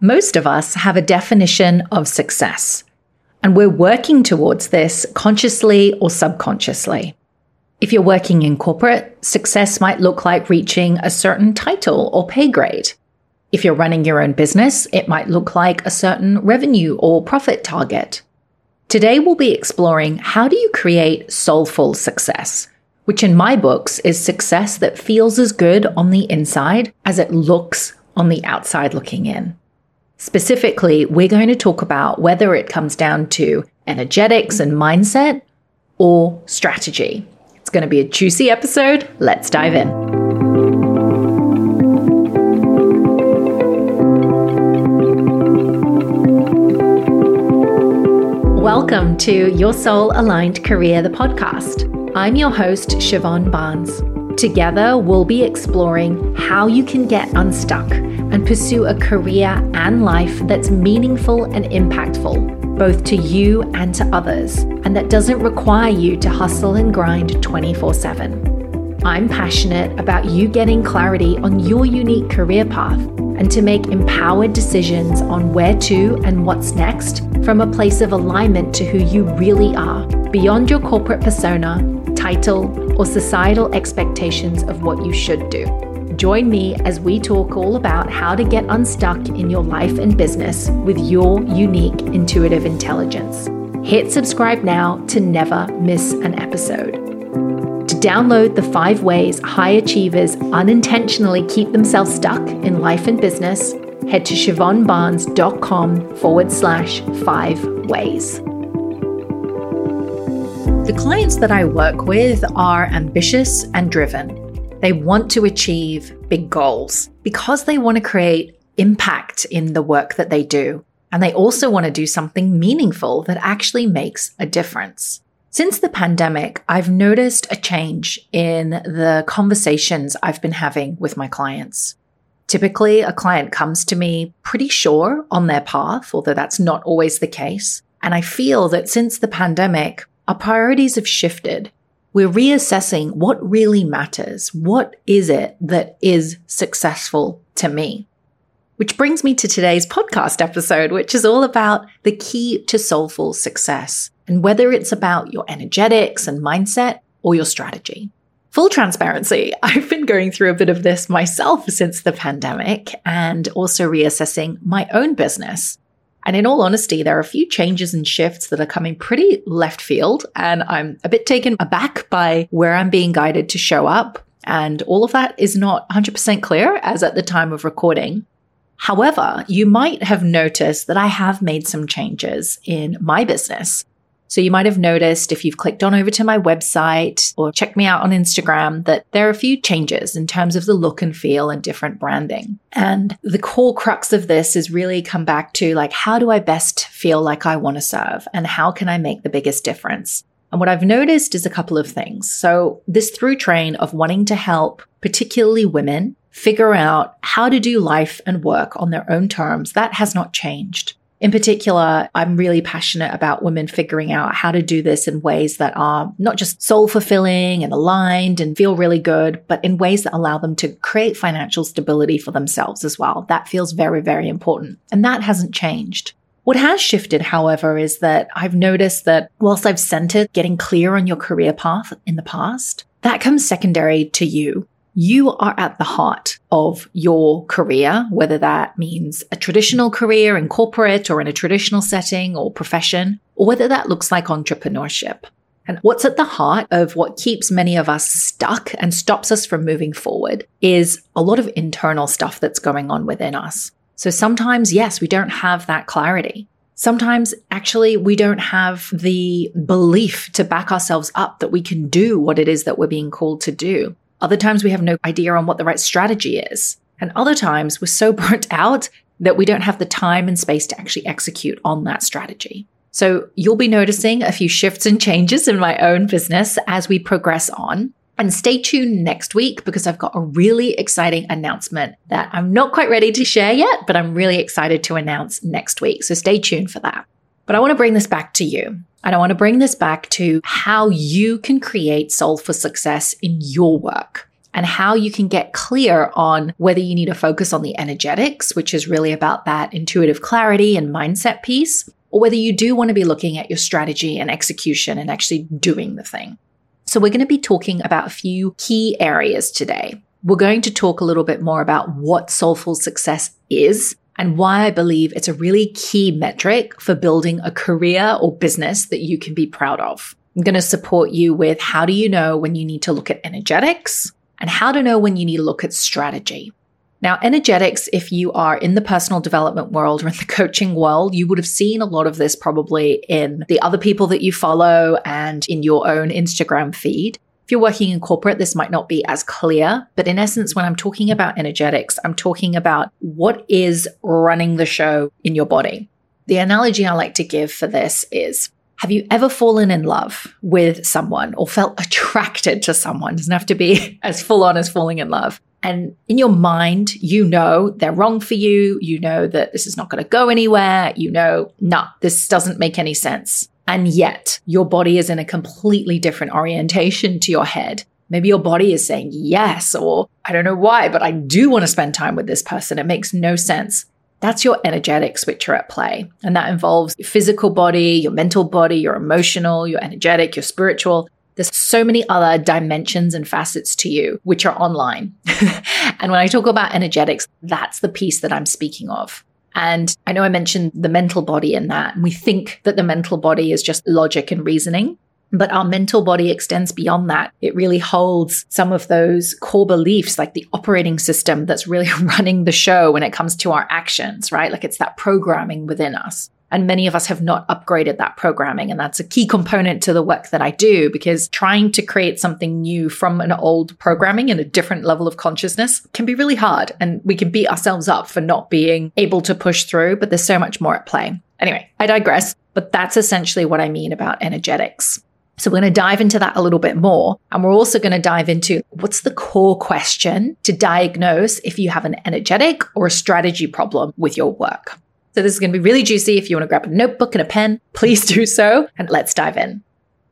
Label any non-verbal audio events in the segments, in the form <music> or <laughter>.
Most of us have a definition of success, and we're working towards this consciously or subconsciously. If you're working in corporate, success might look like reaching a certain title or pay grade. If you're running your own business, it might look like a certain revenue or profit target. Today, we'll be exploring how do you create soulful success, which in my books is success that feels as good on the inside as it looks on the outside looking in. Specifically, we're going to talk about whether it comes down to energetics and mindset or strategy. It's going to be a juicy episode. Let's dive in. Welcome to Your Soul Aligned Career, the podcast. I'm your host, Siobhan Barnes. Together, we'll be exploring how you can get unstuck and pursue a career and life that's meaningful and impactful, both to you and to others, and that doesn't require you to hustle and grind 24 7. I'm passionate about you getting clarity on your unique career path and to make empowered decisions on where to and what's next from a place of alignment to who you really are, beyond your corporate persona, title, or societal expectations of what you should do. Join me as we talk all about how to get unstuck in your life and business with your unique intuitive intelligence. Hit subscribe now to never miss an episode. To download the five ways high achievers unintentionally keep themselves stuck in life and business, head to siobhanbarnes.com forward slash five ways. The clients that I work with are ambitious and driven. They want to achieve big goals because they want to create impact in the work that they do. And they also want to do something meaningful that actually makes a difference. Since the pandemic, I've noticed a change in the conversations I've been having with my clients. Typically, a client comes to me pretty sure on their path, although that's not always the case. And I feel that since the pandemic, our priorities have shifted we're reassessing what really matters. What is it that is successful to me? Which brings me to today's podcast episode, which is all about the key to soulful success and whether it's about your energetics and mindset or your strategy. Full transparency, <laughs> I've been going through a bit of this myself since the pandemic and also reassessing my own business. And in all honesty, there are a few changes and shifts that are coming pretty left field. And I'm a bit taken aback by where I'm being guided to show up. And all of that is not 100% clear as at the time of recording. However, you might have noticed that I have made some changes in my business. So you might have noticed if you've clicked on over to my website or checked me out on Instagram that there are a few changes in terms of the look and feel and different branding. And the core crux of this is really come back to like, how do I best feel like I want to serve and how can I make the biggest difference? And what I've noticed is a couple of things. So this through train of wanting to help particularly women figure out how to do life and work on their own terms, that has not changed. In particular, I'm really passionate about women figuring out how to do this in ways that are not just soul fulfilling and aligned and feel really good, but in ways that allow them to create financial stability for themselves as well. That feels very, very important. And that hasn't changed. What has shifted, however, is that I've noticed that whilst I've centered getting clear on your career path in the past, that comes secondary to you you are at the heart of your career, whether that means a traditional career in corporate or in a traditional setting or profession, or whether that looks like entrepreneurship. And what's at the heart of what keeps many of us stuck and stops us from moving forward is a lot of internal stuff that's going on within us. So sometimes, yes, we don't have that clarity. Sometimes actually we don't have the belief to back ourselves up that we can do what it is that we're being called to do. Other times we have no idea on what the right strategy is. And other times we're so <laughs> burnt out that we don't have the time and space to actually execute on that strategy. So you'll be noticing a few shifts and changes in my own business as we progress on. And stay tuned next week because I've got a really exciting announcement that I'm not quite ready to share yet, but I'm really excited to announce next week. So stay tuned for that. But I want to bring this back to you. And I want to bring this back to how you can create soulful success in your work and how you can get clear on whether you need to focus on the energetics, which is really about that intuitive clarity and mindset piece, or whether you do want to be looking at your strategy and execution and actually doing the thing. So, we're going to be talking about a few key areas today. We're going to talk a little bit more about what soulful success is and why I believe it's a really key metric for building a career or business that you can be proud of. I'm going to support you with how do you know when you need to look at energetics and how to know when you need to look at strategy. Now, energetics, if you are in the personal development world or in the <laughs> coaching world, you would have seen a lot of this probably in the other people that you follow and in your own Instagram feed. If you're working in corporate, this might not be as clear, but in essence, when I'm talking about energetics, I'm talking about what is running the show in your body. The analogy I like to give for this is have you ever fallen in love with someone or felt <laughs> attracted to someone? It doesn't have to be <laughs> as full on as falling in love. And in your mind, you know they're wrong for you. You know that this is not going to go anywhere. You know, nah, this doesn't make any sense. And yet your body is in a completely different orientation to your head. Maybe your body is saying yes, or I don't know why, but I do want to spend time with this person. It makes no sense. That's your energetics which are at play. And that involves your physical body, your mental body, your emotional, your energetic, your spiritual. There's so many other dimensions and facets to you which are online. <laughs> and when I talk about energetics, that's the piece that I'm speaking of. And I know I mentioned the mental body in that. And we think that the mental body is just logic and reasoning. But our mental body extends beyond that. It really holds some of those core beliefs, like the operating system that's really <laughs> running the show when it comes to our actions, right? Like it's that programming within us. And many of us have not upgraded that programming. And that's a key component to the work that I do because trying to create something new from an old programming and a different level of consciousness can be really hard. And we can beat ourselves up for not being able to push through, but there's so much more at play. Anyway, I digress, but that's essentially what I mean about energetics. So we're going to dive into that a little bit more. And we're also going to dive into what's the core question to diagnose if you have an energetic or a strategy problem with your work. So this is going to be really juicy. If you want to grab a notebook and a pen, please do so. And let's dive in.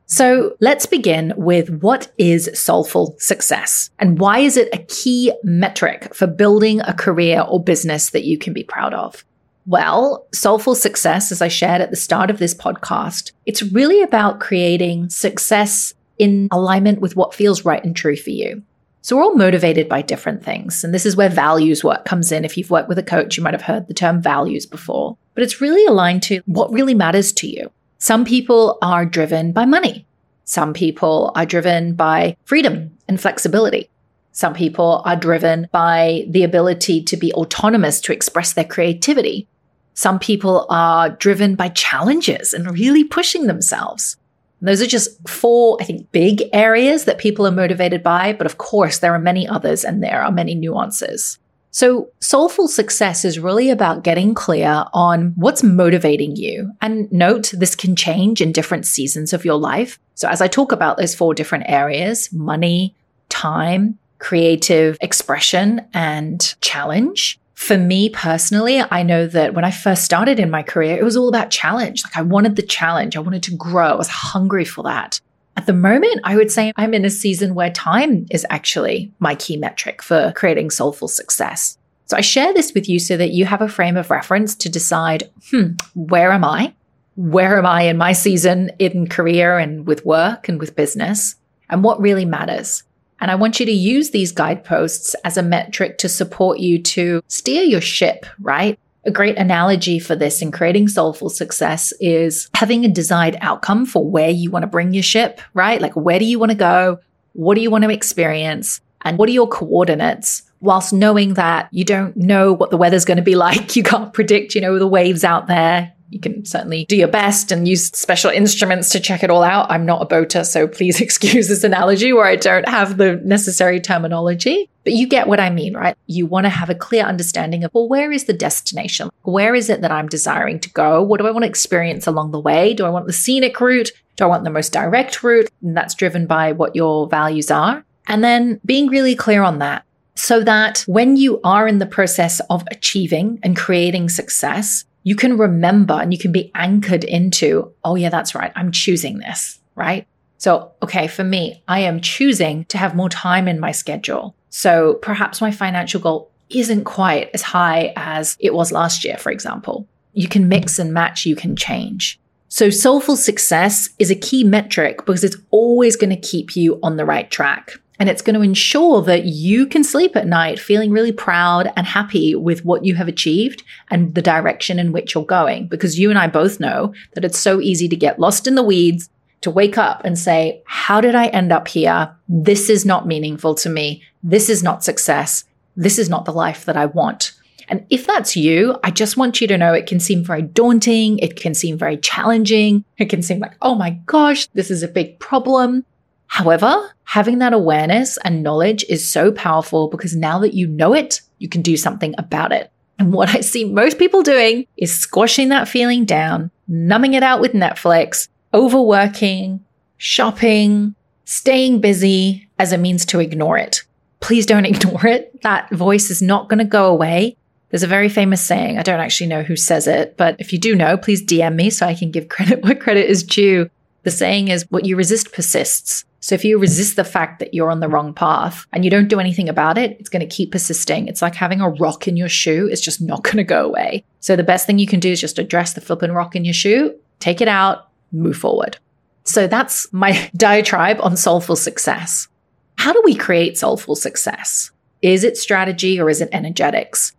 So let's begin with what is soulful success and why is it a key metric for building a career or business that you can be proud of? Well, soulful success, as I shared at the start of this podcast, it's really about creating success in alignment with what feels right and true for you. So we're all motivated by different things. And this is where values work comes in. If you've worked with a coach, you might have heard the term values before, but it's really aligned to what really matters to you. Some people are driven by money. Some people are driven by freedom and flexibility. Some people are driven by the ability to be autonomous to express their creativity. Some people are driven by challenges and really pushing themselves. And those are just four, I think, big areas that people are motivated by. But of course, there are many others and there are many nuances. So soulful success is really about getting clear on what's motivating you. And note this can change in different seasons of your life. So as I talk about those four different areas, money, time, creative expression and challenge, for me personally, I know that when I first started in my career, it was all about challenge. Like I wanted the challenge. I wanted to grow. I was hungry for that. At the moment, I would say I'm in a season where time is actually my key metric for creating soulful success. So I share this with you so that you have a frame of reference to decide, hmm, where am I? Where am I in my season in career and with work and with business? And what really matters? And I want you to use these guideposts as a metric to support you to steer your ship, right? A great analogy for this in creating soulful success is having a desired outcome for where you want to bring your ship, right? Like, where do you want to go? What do you want to experience? And what are your coordinates? Whilst knowing that you don't know what the weather's going to be <laughs> like, you can't predict, you know, the waves out there you can certainly do your best and use special instruments to check it all out. I'm not a boater, so please <laughs> excuse this analogy where I don't have the necessary terminology. But you get what I mean, right? You want to have a clear understanding of, well, where is the destination? Where is it that I'm desiring to go? What do I want to experience along the way? Do I want the scenic route? Do I want the most direct route? And that's driven by what your values are. And then being really clear on that so that when you are in the process of achieving and creating success, you can remember and you can be anchored into, oh, yeah, that's right. I'm choosing this, right? So, okay, for me, I am choosing to have more time in my schedule. So perhaps my financial goal isn't quite as high as it was last year, for example. You can mix and match, you can change. So, soulful success is a key metric because it's always going to keep you on the right track. And it's going to ensure that you can sleep at night feeling really proud and happy with what you have achieved and the direction in which you're going. Because you and I both know that it's so easy to get lost in the weeds, to wake up and say, How did I end up here? This is not meaningful to me. This is not success. This is not the life that I want. And if that's you, I just want you to know it can seem very daunting. It can seem very challenging. It can seem like, oh my gosh, this is a big problem. However, having that awareness and knowledge is so powerful because now that you know it, you can do something about it. And what I see most people doing is squashing that feeling down, numbing it out with Netflix, overworking, shopping, staying busy as a means to ignore it. Please don't <laughs> ignore it. That voice is not going to go away. There's a very famous saying. I don't actually know who says it, but if you do know, please DM me so I can give <laughs> credit where credit is due. The saying is what you resist persists. So if you resist the fact that you're on the wrong path and you don't do anything about it, it's going to keep persisting. It's like having a rock in your shoe. It's just not <laughs> going to go away. So the best thing you can do is just address the flippin' rock in your shoe, take it out, move forward. So that's my <laughs> diatribe on soulful success. How do we create soulful success? Is it strategy or is it energetics?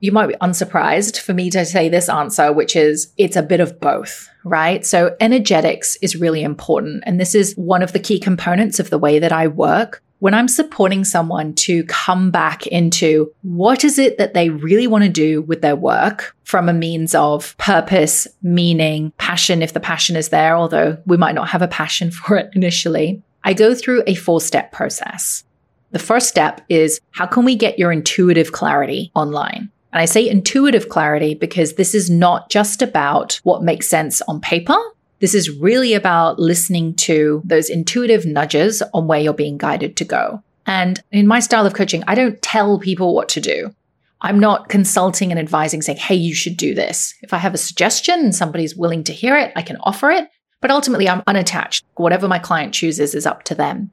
You might be unsurprised for me to say this answer, which is it's a bit of both, right? So energetics is really important. And this is one of the key components of the way that I work. When I'm supporting someone to come back into what is it that they really want to do with their work from a means of purpose, meaning, passion, if the passion is there, although we might not have a passion <laughs> for it initially, I go through a four step process. The first step is how can we get your intuitive clarity online? And I say intuitive clarity because this is not just about what makes sense on paper. This is really about listening to those intuitive nudges on where you're being guided to go. And in my style of coaching, I don't tell people what to do. I'm not consulting and advising saying, hey, you should do this. If I have a suggestion and somebody's willing to hear it, I can offer it. But ultimately, I'm unattached. Whatever my client chooses is up to them.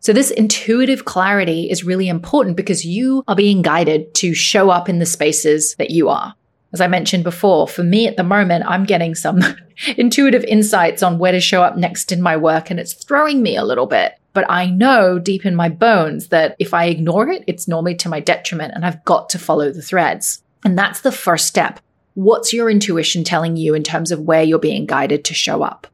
So this intuitive clarity is really important because you are being guided to show up in the spaces that you are. As I mentioned before, for me at the moment, I'm getting some <laughs> intuitive insights on where to show up next in my work, and it's throwing me a little bit. But I know deep in my bones that if I ignore it, it's normally to my detriment, and I've got to follow the threads. And that's the first step. What's your intuition telling you in terms of where you're being guided to show up?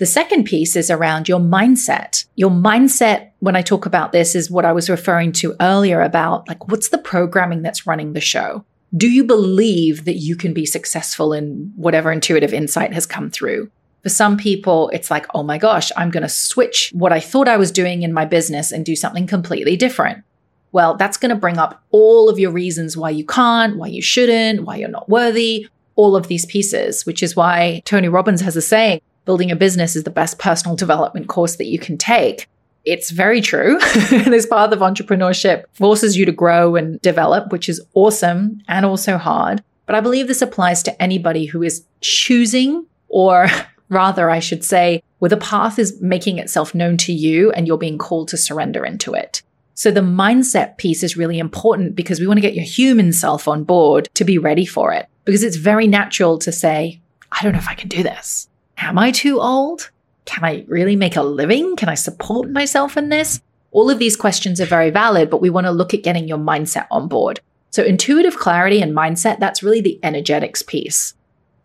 The second piece is around your mindset. Your mindset, when I talk about this, is what I was referring to earlier about like, what's the programming that's running the show? Do you believe that you can be successful in whatever intuitive insight has come through? For some people, it's like, oh my gosh, I'm going to switch what I thought I was doing in my business and do something completely different. Well, that's going to bring up all of your reasons why you can't, why you shouldn't, why you're not worthy, all of these pieces, which is why Tony Robbins has a saying building a business is the best personal development course that you can take. It's very true. <laughs> this path of entrepreneurship forces you to grow and develop, which is awesome and also hard. But I believe this applies to anybody who is choosing, or <laughs> rather, I should say, where the path is making itself known to you and you're being called to surrender into it. So the mindset piece is really important because we want to get your human self on board to be ready for it. Because it's very natural to say, I don't know if I can do this. Am I too old? Can I really make a living? Can I support myself in this? All of these questions are very valid, but we want to look at getting your mindset on board. So, intuitive clarity and mindset, that's really the energetics piece.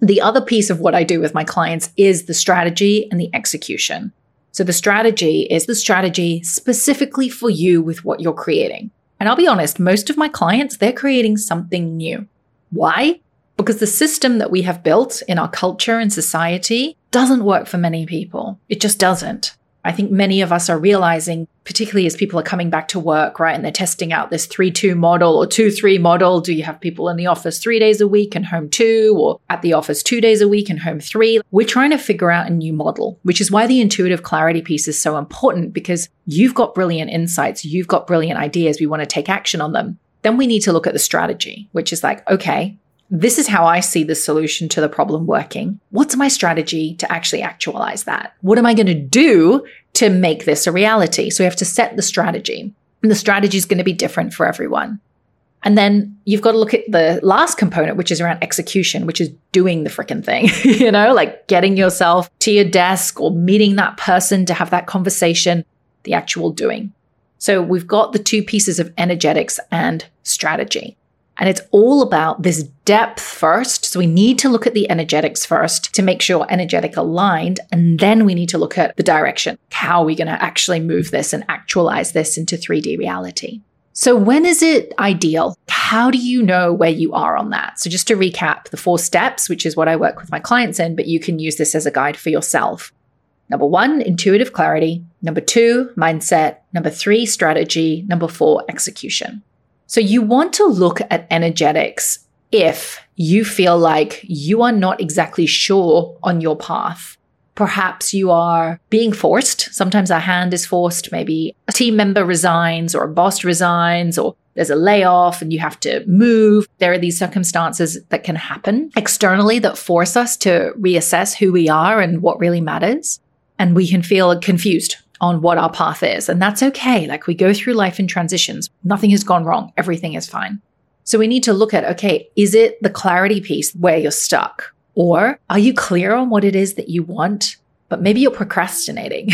The other piece of what I do with my clients is the strategy and the execution. So, the strategy is the strategy specifically for you with what you're creating. And I'll be honest, most of my clients, they're creating something new. Why? Because the system that we have built in our culture and society doesn't work for many people. It just doesn't. I think many of us are realizing, particularly as people are coming back to work, right? And they're testing out this 3 2 model or 2 3 model. Do you have people in the office three days a week and home two, or at the office two days a week and home three? We're trying to figure out a new model, which is why the intuitive clarity piece is so important because you've got brilliant insights, you've got brilliant ideas. We want to take action on them. Then we need to look at the strategy, which is like, okay, this is how I see the solution to the problem working. What's my strategy to actually actualize that? What am I going to do to make this a reality? So we have to set the strategy. And the strategy is going to be different for everyone. And then you've got to look at the last component, which is around execution, which is doing the freaking thing, <laughs> you know, like getting yourself to your desk or meeting that person to have that conversation, the actual doing. So we've got the two pieces of energetics and strategy. And it's all about this depth first. So we need to look at the energetics first to make sure energetic aligned. And then we need to look at the direction. How are we going to actually move this and actualize this into 3D reality? So, when is it ideal? How do you know where you are on that? So, just to recap the four steps, which is what I work with my clients in, but you can use this as a guide for yourself. Number one, intuitive clarity. Number two, mindset. Number three, strategy. Number four, execution. So, you want to look at energetics if you feel like you are not exactly sure on your path Perhaps you are being forced. Sometimes a hand is forced. Maybe a team member resigns or a boss resigns or there's a layoff and you have to move. There are these circumstances that can happen externally that force us to reassess who we are and what really matters. And we can feel confused on what our path is. And that's okay. Like we go through life in transitions. Nothing has gone wrong. Everything is fine. So we need to look at, okay, is it the clarity piece where you're stuck? Or are you clear on what it is that you want? But maybe you're procrastinating.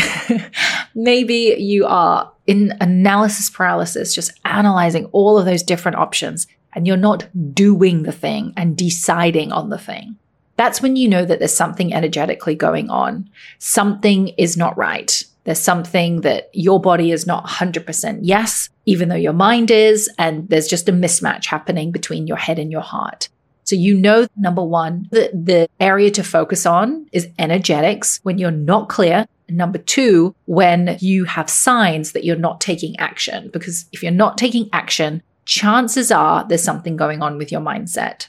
<laughs> maybe you are in analysis paralysis, just analyzing all of those different options and you're not doing the thing and deciding on the thing. That's when you know that there's something energetically going on. Something is not right. There's something that your body is not 100% yes, even though your mind is. And there's just a mismatch happening between your head and your heart. So you know, number one, the, the area to focus on is energetics when you're not clear. Number two, when you have signs that you're not taking action, because if you're not taking action, chances are there's something going on with your mindset.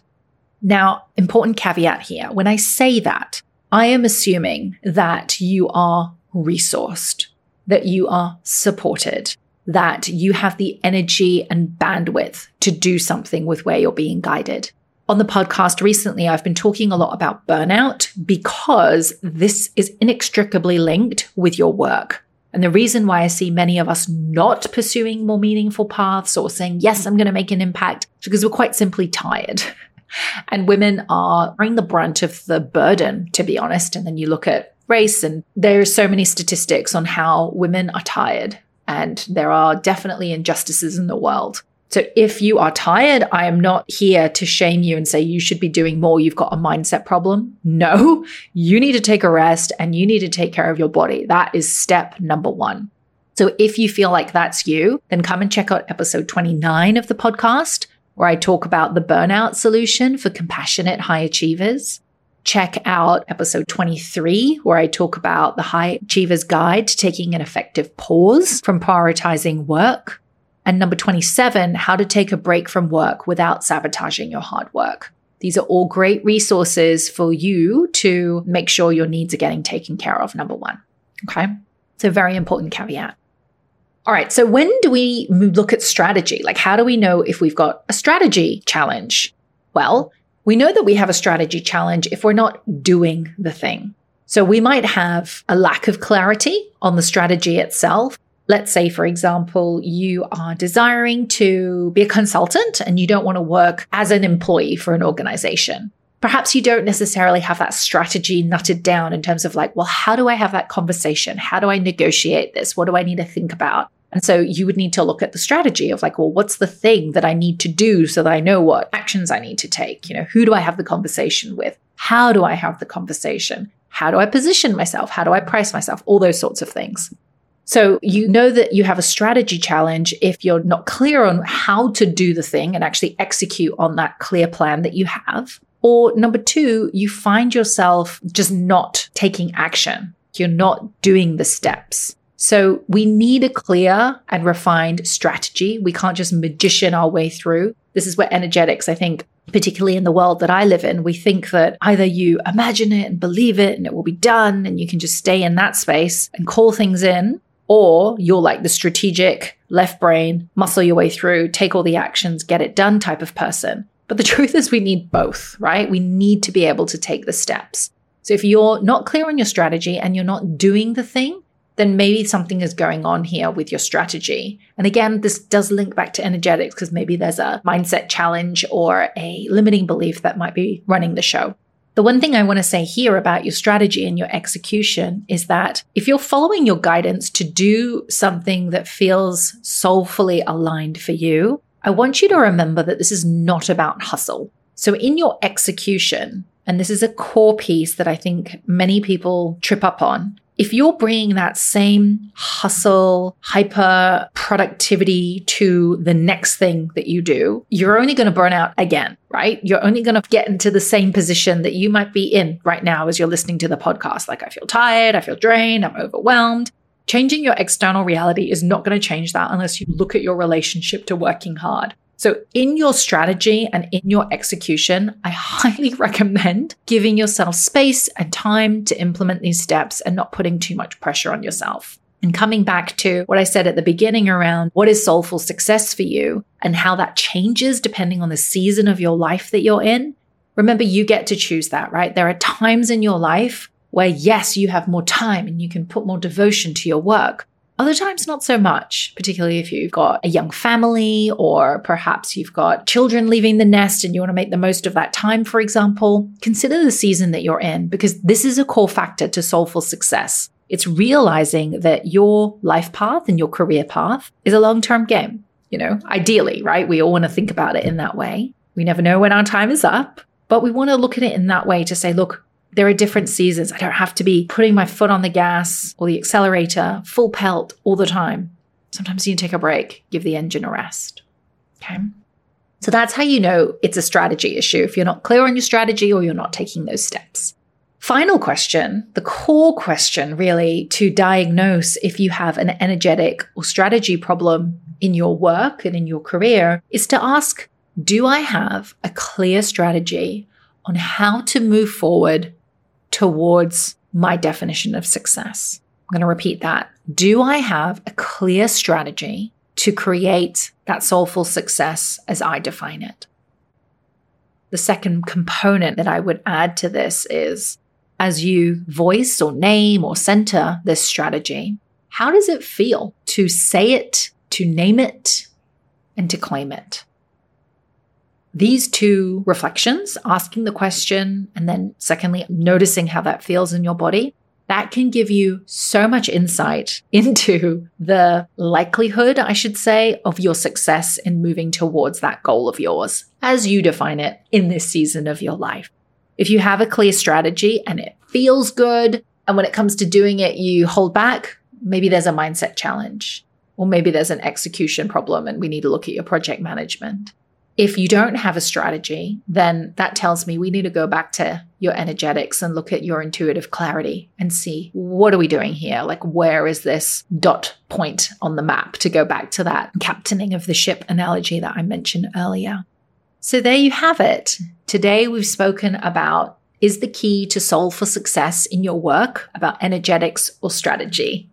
Now, important caveat here. When I say that, I am assuming that you are resourced, that you are supported, that you have the energy and bandwidth to do something with where you're being guided on the podcast recently, I've been talking a lot about burnout because this is inextricably linked with your work. And the reason why I see many of us not pursuing more meaningful paths or saying, yes, I'm going to make an impact is because we're quite simply tired. <laughs> and women are bearing the brunt of the burden, to be honest. And then you look at race and there are so many statistics on how women are tired and there are definitely injustices in the world. So if you are tired, I am not here to shame you and say you should be doing more. You've got a mindset problem. No, you need to take a rest and you need to take care of your body. That is step number one. So if you feel like that's you, then come and check out episode 29 of the podcast, where I talk about the burnout solution for compassionate high achievers. Check out episode 23, where I talk about the high achievers guide to taking an effective pause from prioritizing work. And number 27, how to take a break from work without sabotaging your hard work. These are all great resources for you to make sure your needs are getting taken care of. Number one. Okay. So, very important caveat. All right. So, when do we look at strategy? Like, how do we know if we've got a strategy challenge? Well, we know that we have a strategy challenge if we're not doing the thing. So, we might have a lack of clarity on the strategy itself. Let's say, for example, you are desiring to be a consultant and you don't want to work as an employee for an organization. Perhaps you don't necessarily have that strategy nutted down in terms of like, well, how do I have that conversation? How do I negotiate this? What do I need to think about? And so you would need to look at the strategy of like, well, what's the thing that I need to do so that I know what actions I need to take? You know, who do I have the conversation with? How do I have the conversation? How do I position myself? How do I price myself? All those sorts of things. So you know that you have a strategy challenge if you're not clear on how to do the thing and actually execute on that clear plan that you have. Or number two, you find yourself just not taking action. You're not doing the steps. So we need a clear and refined strategy. We can't just magician our way through. This is where energetics, I think, particularly in the world that I live in, we think that either you imagine it and believe it and it will be done and you can just stay in that space and call things in, or you're like the strategic left brain, muscle your way through, take all the actions, get it done type of person. But the <laughs> truth is, we need both, right? We need to be able to take the steps. So if you're not clear on your strategy and you're not doing the thing, then maybe something is going on here with your strategy. And again, this does link back to energetics because maybe there's a mindset challenge or a limiting belief that might be running the show. The one thing I want to say here about your strategy and your execution is that if you're following your guidance to do something that feels soulfully aligned for you, I want you to remember that this is not about hustle. So in your execution, and this is a core piece that I think many people trip up on, if you're bringing that same hustle, hyper productivity to the next thing that you do, you're only going to burn out again, right? You're only going to get into the same position that you might be in right now as you're listening to the podcast. Like, I feel tired, I feel drained, I'm overwhelmed. Changing your external reality is not going to change that unless you look at your relationship to working hard. So, in your strategy and in your execution, I highly <laughs> recommend giving yourself space and time to implement these steps and not putting too much pressure on yourself. And coming back to what I said at the beginning around what is soulful success for you and how that changes depending on the season of your life that you're in. Remember, you get to choose that, right? There are times in your life where, yes, you have more time and you can put more devotion to your work. Other times, not so much, particularly if you've got a young family or perhaps you've got children leaving the nest and you want to make the most of that time, for example. Consider the season that you're in because this is a core factor to soulful success. It's realizing that your life path and your career path is a long term game. You know, ideally, right? We all want to think about it in that way. We never know when our time is up, but we want to look at it in that way to say, look, there are different seasons. I don't have to be putting my foot on the gas or the accelerator full pelt all the time. Sometimes you take a break, give the engine a rest. Okay. So that's how you know it's a strategy issue if you're not clear on your strategy or you're not taking those steps. Final question, the core question really to diagnose if you have an energetic or strategy problem in your work and in your career is to ask Do I have a clear strategy on how to move forward towards my definition of success. I'm going to repeat that. Do I have a clear strategy to create that soulful success as I define it? The second component that I would add to this is as you voice or name or center this strategy, how does it feel to say it, to name it, and to claim it? These two reflections, asking the question, and then secondly, noticing how that feels in your body, that can give you so much insight <laughs> into the likelihood, I should say, of your success in moving towards that goal of yours as you define it in this season of your life. If you have a clear strategy and it feels good, and when it comes to doing it, you hold back, maybe there's a mindset challenge, or maybe there's an execution problem and we need to look at your project management. If you don't have a strategy, then that tells me we need to go back to your energetics and look at your intuitive clarity and see what are we doing here? Like, where is this dot point on the map to go back to that captaining of the ship analogy that I mentioned earlier? So, there you have it. Today, we've spoken about is the key to soulful success in your work about energetics or strategy?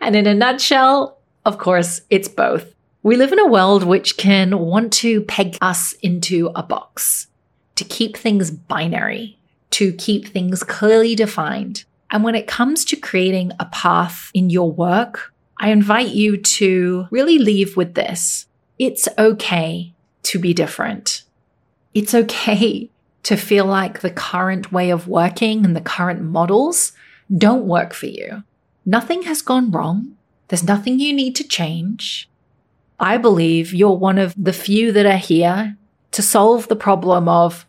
And in a nutshell, of course, it's both. We live in a world which can want to peg us into a box, to keep things binary, to keep things clearly defined. And when it comes to creating a path in your work, I invite you to really leave with this. It's okay to be different. It's okay to feel like the current way of working and the current models don't work for you. Nothing has gone wrong. There's nothing you need to change. I believe you're one of the few that are here to solve the problem of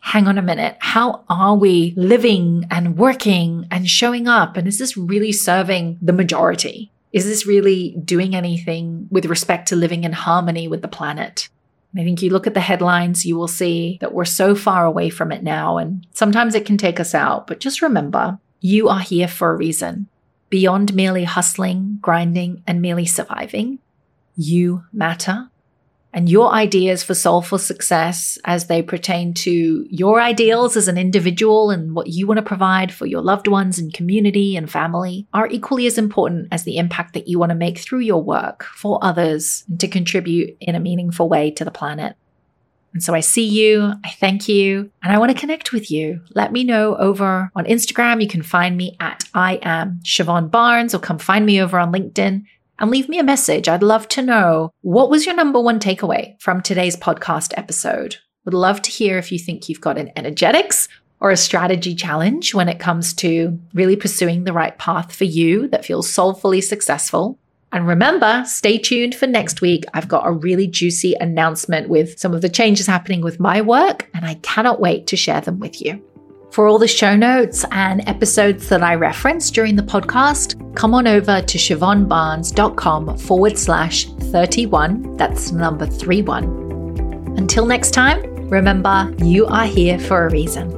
hang on a minute, how are we living and working and showing up? And is this really serving the majority? Is this really doing anything with respect to living in harmony with the planet? I think you look at the headlines, you will see that we're so far away from it now. And sometimes it can take us out. But just remember, you are here for a reason. Beyond merely hustling, grinding, and merely surviving, you matter and your ideas for soulful success as they pertain to your ideals as an individual and what you want to provide for your loved ones and community and family are equally as important as the impact that you want to make through your work for others and to contribute in a meaningful way to the planet. And so I see you, I thank you, and I want to connect with you. Let me know over on Instagram. You can find me at I am Siobhan Barnes or come find me over on LinkedIn and leave me a message. I'd love to know what was your number one takeaway from today's podcast episode. Would love to hear if you think you've got an energetics or a strategy challenge when it comes to really pursuing the right path for you that feels soulfully successful. And remember, stay tuned for next week. I've got a really juicy announcement with some of the changes happening with my work, and I cannot wait to share them with you. For all the show notes and episodes that I referenced during the podcast, come on over to siobhanbarnes.com forward slash 31. That's number 31. Until next time, remember you are here for a reason.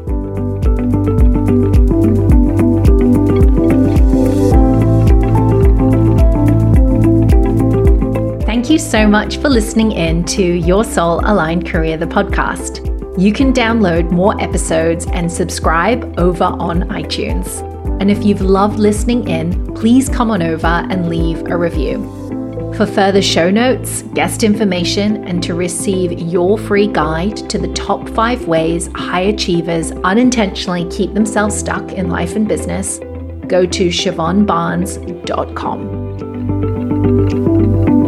Thank you so much for listening in to Your Soul Aligned Career, the podcast. You can download more episodes and subscribe over on iTunes. And if you've loved listening in, please come on over and leave a review. For further show notes, guest information, and to receive your free guide to the top five ways high achievers unintentionally keep themselves stuck in life and business, go to siobhanbarnes.com.